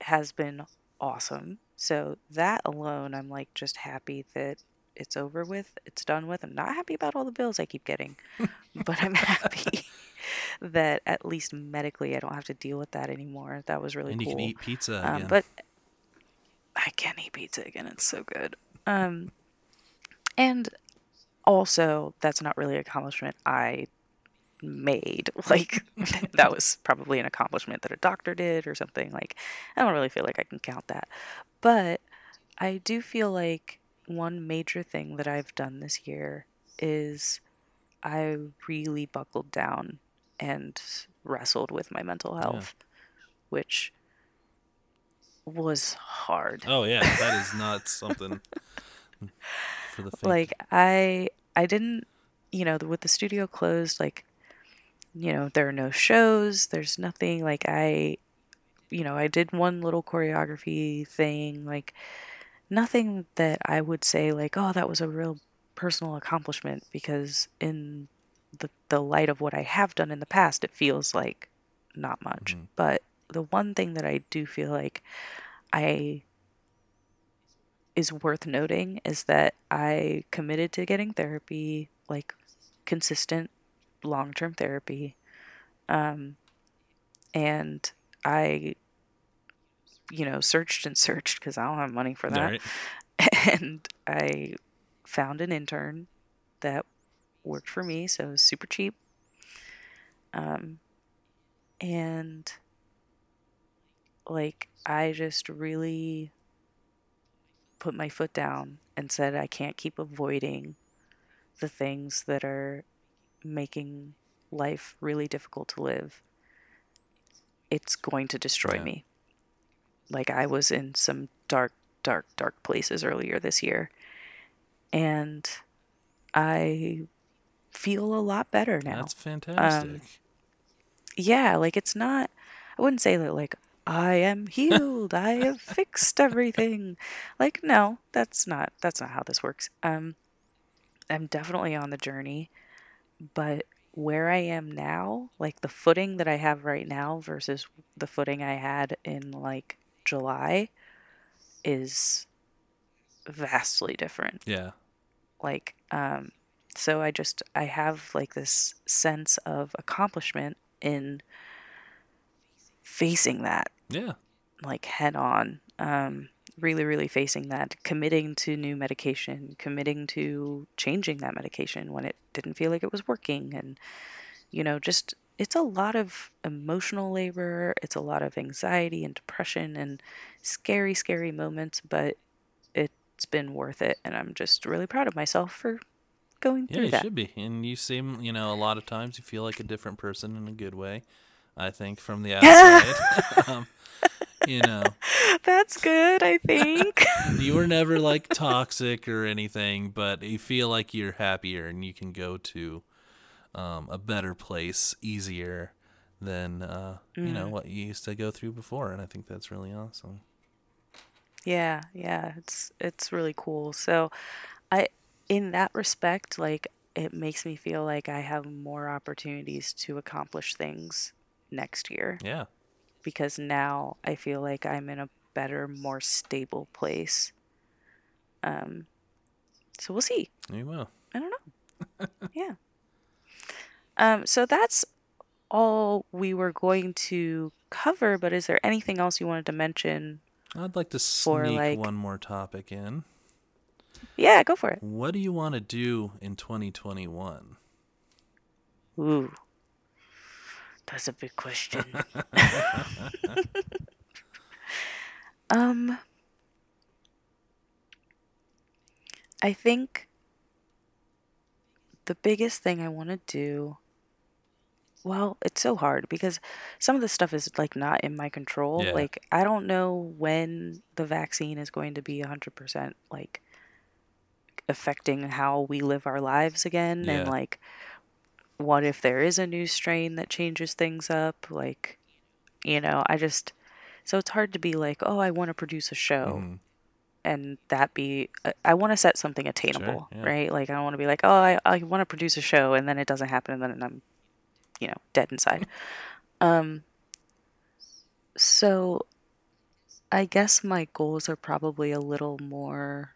has been awesome. So that alone, I'm like just happy that it's over with. It's done with. I'm not happy about all the bills I keep getting, but I'm happy <laughs> that at least medically I don't have to deal with that anymore. That was really cool. and you can eat pizza um, but I can eat pizza again. It's so good. Um, and also, that's not really an accomplishment I made. <laughs> Like, <laughs> that was probably an accomplishment that a doctor did or something. Like, I don't really feel like I can count that. But I do feel like one major thing that I've done this year is I really buckled down and wrestled with my mental health, which was hard. oh yeah, that is not <laughs> something for the faint. like i i didn't you know with the studio closed like you know there are no shows there's nothing like i you know i did one little choreography thing like nothing that i would say like oh that was a real personal accomplishment because in the the light of what i have done in the past it feels like not much Mhm. but the one thing that i do feel like i is worth noting is that I committed to getting therapy, like consistent long term therapy. Um, and I, you know, searched and searched because I don't have money for that. Right. <laughs> And I found an intern that worked for me, so it was super cheap. Um, and like, I just really put my foot down and said I can't keep avoiding the things that are making life really difficult to live. It's going to destroy Yeah. me. Like I was in some dark, dark, dark places earlier this year. And I feel a lot better now. That's um, fantastic. yeah, like it's not I wouldn't say that like I am healed. I have fixed everything. Like no, that's not that's not how this works. Um I'm definitely on the journey, but where I am now, like the footing that I have right now versus the footing I had in like July is vastly different yeah. like um so i just i have like this sense of accomplishment in facing that Yeah. like head on um really really facing that committing to new medication committing to changing that medication when it didn't feel like it was working and you know just it's a lot of emotional labor it's a lot of anxiety and depression and scary scary moments but it's been worth it and i'm just really proud of myself for going Yeah, through you that should be. And you seem, you know, a lot of times you feel like a different person in a good way. I think from the <laughs> outside. <laughs> um, you know, that's good i think <laughs> you were never like toxic or anything, but you feel like you're happier and you can go to um, a better place easier than uh, you know Mm. what you used to go through before. And I think that's really awesome. Yeah, yeah, it's it's really cool. So, I in that respect, like it makes me feel like I have more opportunities to accomplish things next year Yeah. because now I feel like I'm in a better, more stable place. Um, so we'll see. You will. I don't know. <laughs> yeah. Um, so that's all we were going to cover, but is there anything else you wanted to mention? I'd like to For, sneak like- one more topic in. Yeah, go for it. What do you want to do in 2021? Ooh. That's a big question. <laughs> um, I think the biggest thing I want to do. Well, it's so hard because some of the stuff is like not in my control. Yeah. Like I don't know when the vaccine is going to be 100% like affecting how we live our lives again and like what if there is a new strain that changes things up like you know, I just so it's hard to be like, "Oh, I want to produce a show." Mhm. and that be I- I want to set something attainable, yeah. right? Like I don't want to be like, oh, I, I want to produce a show and then it doesn't happen and then I'm, you know, dead inside. <laughs> um, so I guess my goals are probably a little more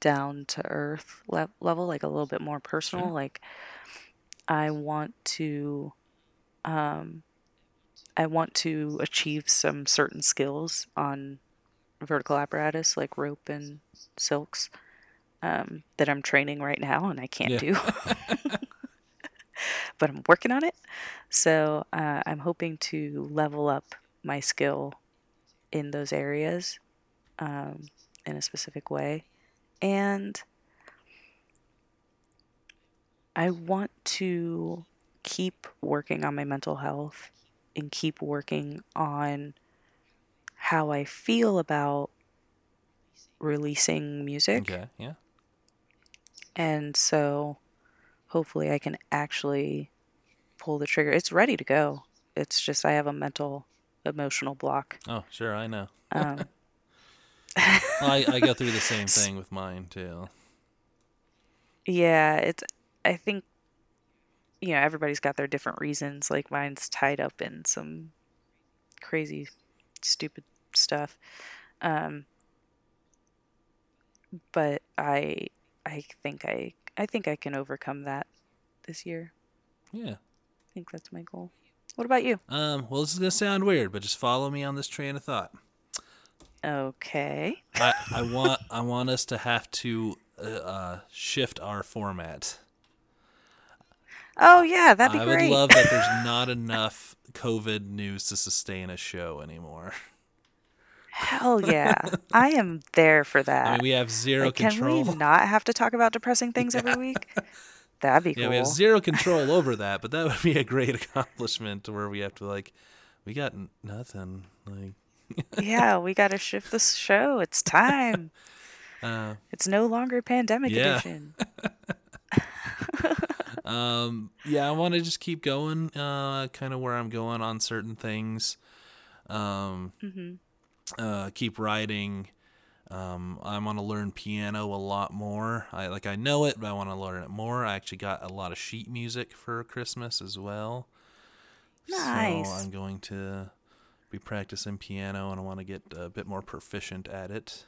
down to earth le- level, like a little bit more personal. Sure. Like I want to, um, I want to achieve some certain skills on vertical apparatus like rope and silks um, that I'm training right now and I can't Yeah. do. <laughs> but I'm working on it. So uh, I'm hoping to level up my skill in those areas um, in a specific way. And I want to keep working on my mental health and keep working on how I feel about releasing music. Okay. Yeah. And so hopefully I can actually pull the trigger. It's ready to go. It's just I have a mental, emotional block. Oh, sure. I know. Um, <laughs> <laughs> Well, I, I go through the same thing with mine too. yeah, it's, I think, you know, everybody's got their different reasons. Like mine's tied up in some crazy, stupid stuff. Um, but I, I think I, I think I can overcome that this year. Yeah. I think that's my goal. What about you? Um. Well, this is gonna sound weird, but just follow me on this train of thought. Okay. I, I want I want us to have to uh, uh, shift our format. Oh yeah, that'd be I great. would love that there's <laughs> not enough COVID news to sustain a show anymore. Hell <laughs> yeah, I am there for that. I mean, we have zero Like, can we <laughs> not have to talk about depressing things every week? That'd be yeah, cool. we have zero control over that, but that would be a great accomplishment where we have to like, we got n- nothing. Like, yeah, we got to shift this show. It's time. uh, It's no longer pandemic Yeah. edition. <laughs> um, yeah, I want to just keep going, uh, kind of where I'm going on certain things. Um, hmm uh, keep writing. Um, I want to learn piano a lot more. I like I know it, but I want to learn it more. I actually got a lot of sheet music for Christmas as well. Nice. So I'm going to be practicing piano, and I want to get a bit more proficient at it.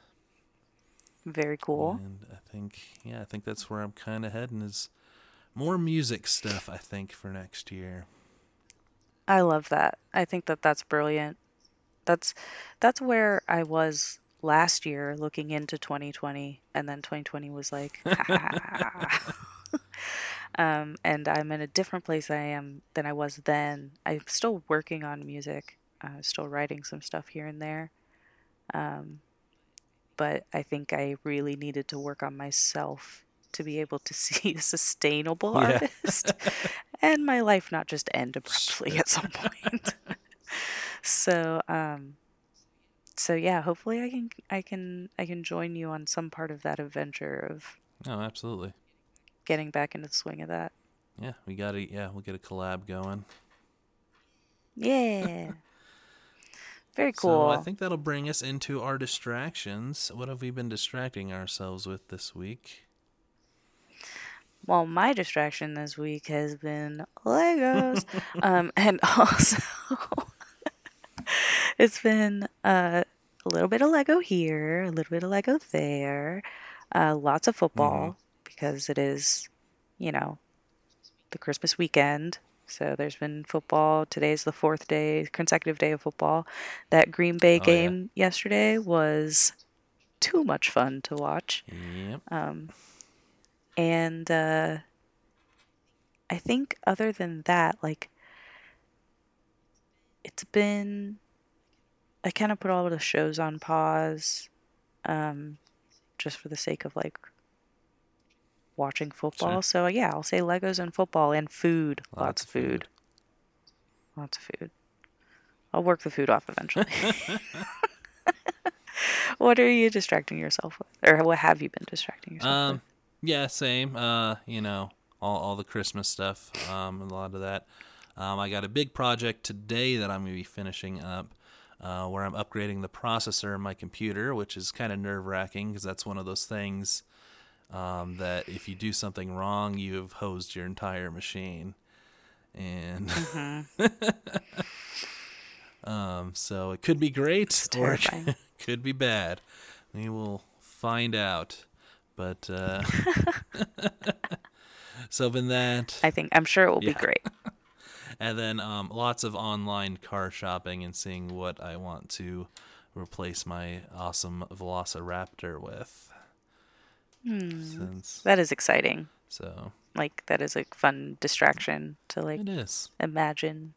Very cool. And I think, yeah, I think that's where I'm kind of heading is more music stuff. I think for next year. I love that. I think that that's brilliant. That's that's where I was last year looking into 2020 and then 2020 was like <laughs> um and I'm in a different place I am than I was then. I'm still working on music. I'm still writing some stuff here and there. Um but I think I really needed to work on myself to be able to <laughs> see a sustainable Yeah. artist and my life not just end abruptly at some point. <laughs> so, um, so yeah, hopefully I can I can I can join you on some part of that adventure of Oh, absolutely. getting back into the swing of that. Yeah, we got to. Yeah, we'll get a collab going. Yeah. <laughs> Very cool. So. I think that'll bring us into our distractions. What have we been distracting ourselves with this week? Well, my distraction this week has been Legos. <laughs> um, and <laughs> also, it's been uh, a little bit of Lego here, a little bit of Lego there, uh, lots of football because it is, you know, the Christmas weekend. So there's been football. Today's the fourth day, consecutive day of football. That Green Bay Oh, yeah. game yesterday was too much fun to watch. Yep. Um, and uh, I think other than that, like it's been I kind of put all the shows on pause um just for the sake of like watching football. Sure. So yeah, I'll say Legos and football and food. Lots, Lots of of food. food. Lots of food. I'll work the food off eventually. <laughs> <laughs> what are you distracting yourself with? Or what have you been distracting yourself Um, yeah, same. Uh, you know, all all the Christmas stuff. Um, a lot of that. Um, I got a big project today that I'm gonna be finishing up. Uh, where I'm upgrading the processor in my computer, which is kind of nerve wracking because that's one of those things um, that if you do something wrong, you have hosed your entire machine. And Mm-hmm. <laughs> um, so it could be great or <laughs> it could be bad. We will find out. But uh, <laughs> <laughs> so been that, I think I'm sure it will Yeah. be great. <laughs> and then um, lots of online car shopping and seeing what I want to replace my awesome Velociraptor with. Hmm. Since That is exciting. so Like that is a fun distraction to like it is. imagine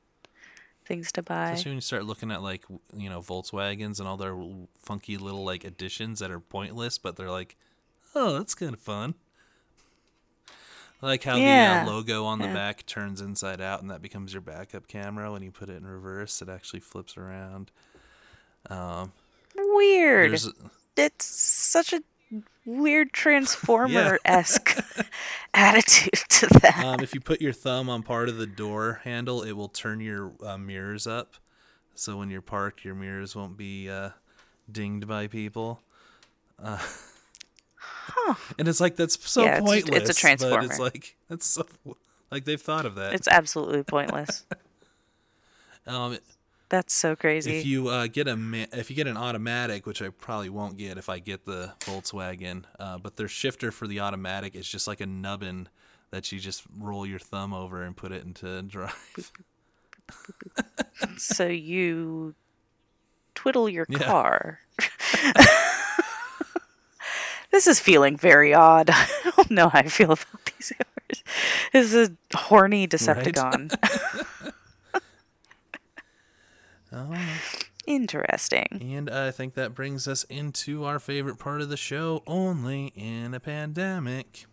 things to buy. Especially when you start looking at like you know Volkswagens and all their funky little like additions that are pointless, but they're like, oh, that's kind of fun. I like how Yeah. the uh, logo on the Yeah. back turns inside out, and that becomes your backup camera. When you put it in reverse, it actually flips around. Um, Weird. It's such a weird transformer esque <laughs> <laughs> attitude to that. um, if you put your thumb on part of the door handle, it will turn your uh, mirrors up. So when you're parked, your mirrors won't be uh, dinged by people. Uh, <laughs> And it's like that's so Yeah, it's- it's a pointless. But it's like that's so like they've thought of that. It's absolutely pointless. <laughs> um, That's so crazy. if you uh, get a ma- if you get an automatic, which I probably won't get if I get the Volkswagen, uh, but their shifter for the automatic is just like a nubbin that you just roll your thumb over and put it into <laughs> drive. so you twiddle your Yeah. car. <laughs> this is feeling very odd. <laughs> I don't know how I feel about these cars. This is a horny Decepticon. oh. <laughs> <laughs> Interesting. And I think that brings us into our favorite part of the show, only in a pandemic.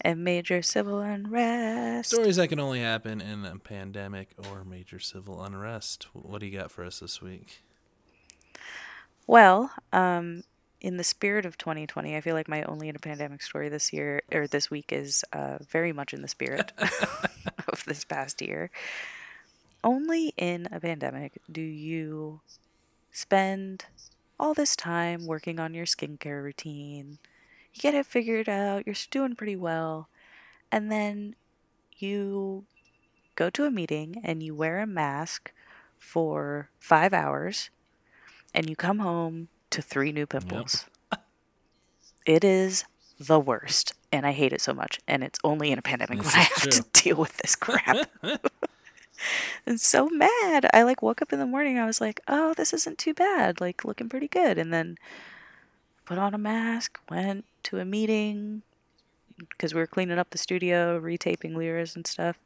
And major civil unrest. Stories that can only happen in a pandemic or major civil unrest. What do you got for us this week? Well, um, in the spirit of 2020, I feel like my only in a pandemic story this year or this week is uh, very much in the spirit <laughs> <laughs> of this past year. Only in a pandemic do you spend all this time working on your skincare routine. You get it figured out, you're doing pretty well, and then you go to a meeting and you wear a mask for five hours and you come home to three new pimples. It is the worst, and I hate it so much. And it's only in a pandemic This when I have true. to deal with this crap. <laughs> I'm so mad. I like woke up in the morning. I was like, "Oh, this isn't too bad. Like looking pretty good." And then put on a mask, went to a meeting because we were cleaning up the studio, retaping lyras and stuff.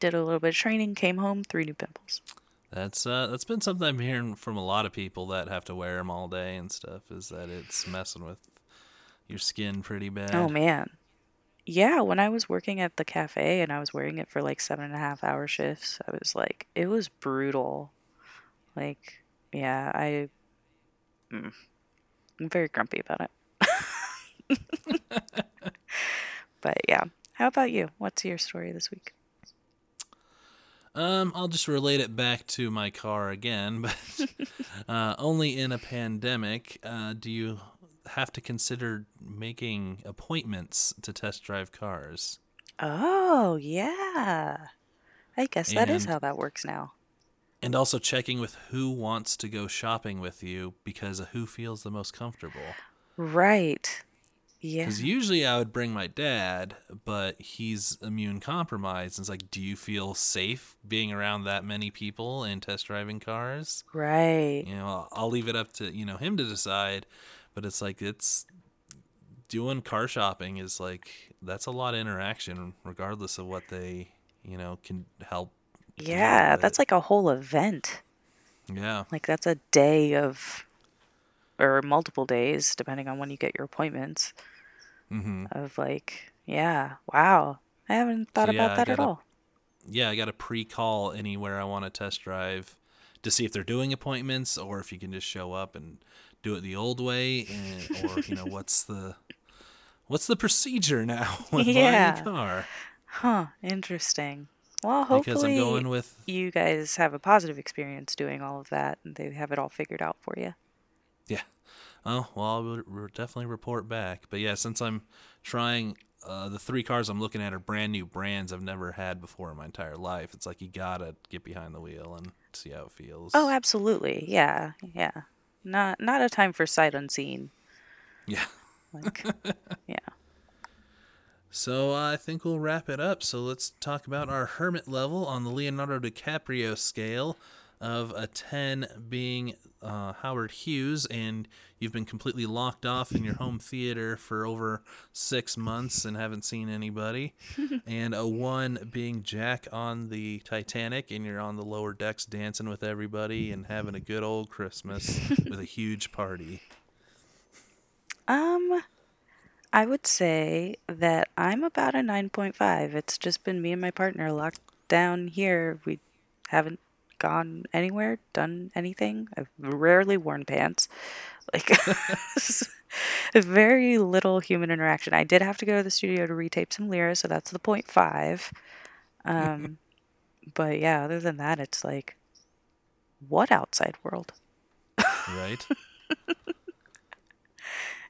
Did a little bit of training, came home, three new pimples. That's uh, that's been something I'm hearing from a lot of people that have to wear them all day and stuff. Is that it's messing with your skin pretty bad. Oh man. Yeah, when I was working at the cafe and I was wearing it for like seven and a half hour shifts, I was like, it was brutal. Like, yeah, I, mm, I'm very grumpy about it. <laughs> <laughs> but yeah, how about you? What's your story this week? Um, I'll just relate it back to my car again, but <laughs> uh, only in a pandemic uh, do you have to consider making appointments to test drive cars. Oh, yeah. I guess that is And- how that works now. And also checking with who wants to go shopping with you because who feels the most comfortable. Right. Yeah. Because usually I would bring my dad, but he's immune compromised. And it's like, do you feel safe being around that many people and test driving cars? Right. You know, I'll, I'll leave it up to you know him to decide. But it's like it's doing car shopping is like that's a lot of interaction, regardless of what they you know can help Yeah, that's like a whole event. Yeah. Like that's a day of, or multiple days, depending on when you get your appointments. Mm-hmm. Of like, yeah, wow. I haven't thought So, yeah, about that at all. Yeah, I got to pre-call anywhere I want to test drive to see if they're doing appointments or if you can just show up and do it the old way, and, or you know <laughs> what's the what's the procedure now <laughs> with Yeah. buying a car? Huh, interesting. Well, hopefully Because I'm going with you guys have a positive experience doing all of that and they have it all figured out for you. Yeah. Oh, well, I'll re- re- definitely report back. But yeah, since I'm trying, uh, the three cars I'm looking at are brand new brands I've never had before in my entire life. It's like you gotta get behind the wheel and see how it feels. Oh, absolutely. Yeah, yeah. Not not a time for sight unseen. yeah. Like, <laughs> yeah. So uh, I think we'll wrap it up. So let's talk about our hermit level on the Leonardo DiCaprio scale of a 10 being uh, Howard Hughes, and you've been completely locked off in your home <laughs> theater for over six months and haven't seen anybody, <laughs> and a 1 being Jack on the Titanic, and you're on the lower decks dancing with everybody and having a good old Christmas <laughs> with a huge party. Um, I would say that I'm about a 9.5. It's just been me and my partner locked down here. We haven't gone anywhere, done anything. I've rarely worn pants. Like, <laughs> very little human interaction. I did have to go to the studio to retape some lyras, so that's the point five. Um, <laughs> but yeah, other than that, it's like, what outside world? Right? <laughs>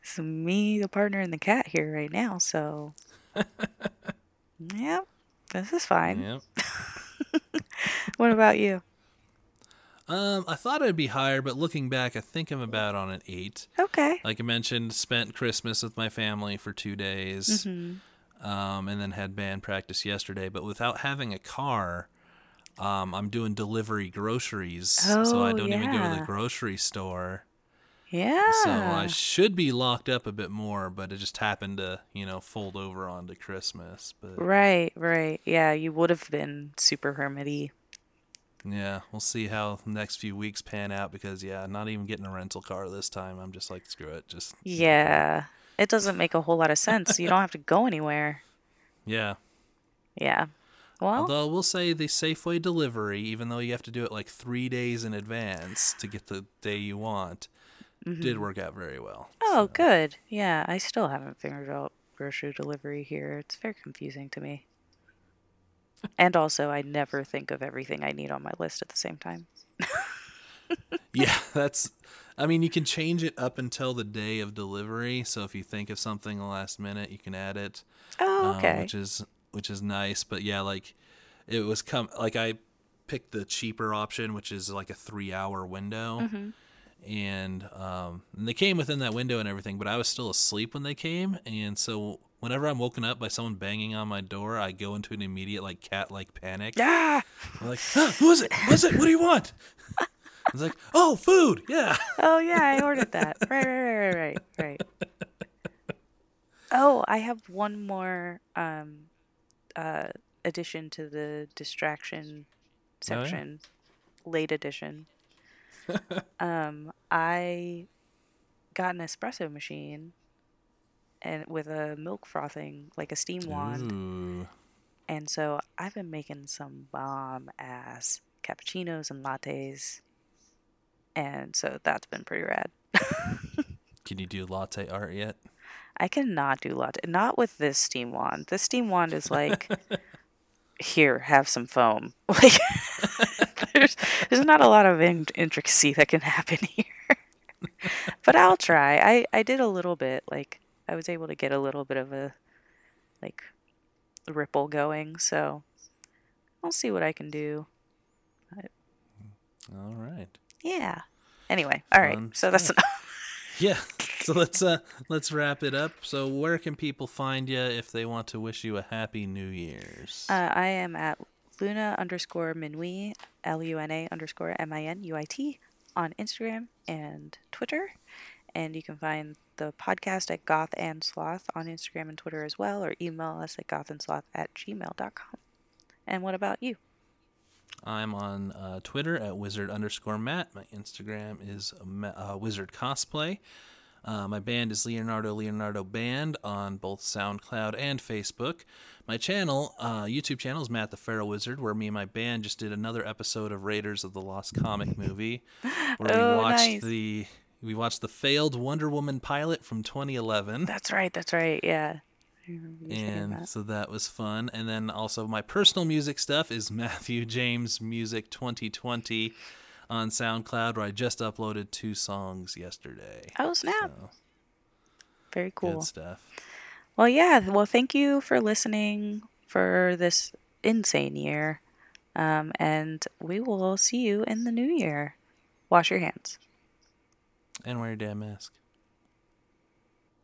It's me, the partner, and the cat here right now. So, yeah, this is fine. yep. What about you? Um, I thought I'd be higher, but looking back, I think I'm about on an eight. Okay. Like I mentioned, spent Christmas with my family for two days, Mm-hmm. um, and then had band practice yesterday. But without having a car, um, I'm doing delivery groceries, so I Oh, don't even go to the grocery store. Yeah. So I should be locked up a bit more, but it just happened to, you know, fold over onto Christmas. But right, right. Yeah, you would have been super hermity. Yeah, we'll see how the next few weeks pan out because yeah, not even getting a rental car this time. I'm just like, screw it, just <laughs> Yeah. It doesn't make a whole lot of sense. You don't have to go anywhere. yeah. Yeah. Well, Although I will say the Safeway delivery, even though you have to do it like three days in advance to get the day you want, did work out very well. Mm-hmm. oh, good. Yeah, I still haven't figured out grocery delivery here. It's very confusing to me. And also, I never think of everything I need on my list at the same time. <laughs> Yeah, that's. I mean, you can change it up until the day of delivery. So if you think of something the last minute, you can add it. Oh, um, okay. which is which is nice. But yeah, like it was come like I picked the cheaper option, which is like a three hour window. Mm-hmm. And um, and they came within that window and everything, but I was still asleep when they came, and so whenever I'm woken up by someone banging on my door, I go into an immediate like cat like panic. Yeah. I'm like, huh, who is it? Who is it? What do you want? I was like, oh, food. Yeah. Oh yeah, I ordered that. <laughs> Right, right, right, right, right, right. Oh, I have one more um uh addition to the distraction Oh, yeah. section. Late edition. <laughs> um I got an espresso machine and with a milk frothing like a steam wand. Ooh. And so I've been making some bomb ass cappuccinos and lattes. And so that's been pretty rad. <laughs> Can you do latte art yet? I cannot do latte. Not with this steam wand. This steam wand is like, <laughs> here, have some foam. <laughs> Like, there's, there's not a lot of in- intricacy that can happen here. but I'll try. I, I did a little bit. Like, I was able to get a little bit of a, like, ripple going. So I'll see what I can do. All right. Yeah. Anyway, all right. Fun So that's stuff. <laughs> Yeah. So let's uh let's wrap it up. So where can people find you if they want to wish you a happy New Year's? Uh, I am at Luna underscore Minuit, L U N A underscore M I N U I T, on Instagram and Twitter. And you can find the podcast at Goth and Sloth on Instagram and Twitter as well, or email us at gothandsloth at gmail.com. And what about you? I'm on uh, Twitter at wizard underscore Matt. My Instagram is uh, wizard cosplay. Uh, my band is Leonardo Leonardo Band on both SoundCloud and Facebook. My channel, uh, YouTube channel, is Matt the Feral Wizard, where me and my band just did another episode of Raiders of the Lost Comic movie, where <laughs> Oh, we watched nice. the we watched the failed Wonder Woman pilot from 2011. That's right. That's right. Yeah. I remember you saying and that. so that was fun. And then also my personal music stuff is <laughs> Matthew James Music 2020 on SoundCloud, where I just uploaded two songs yesterday. Oh snap! So, Very cool. Good stuff. Well, yeah. Well, thank you for listening for this insane year, um, and we will see you in the new year. Wash your hands. And wear your damn mask.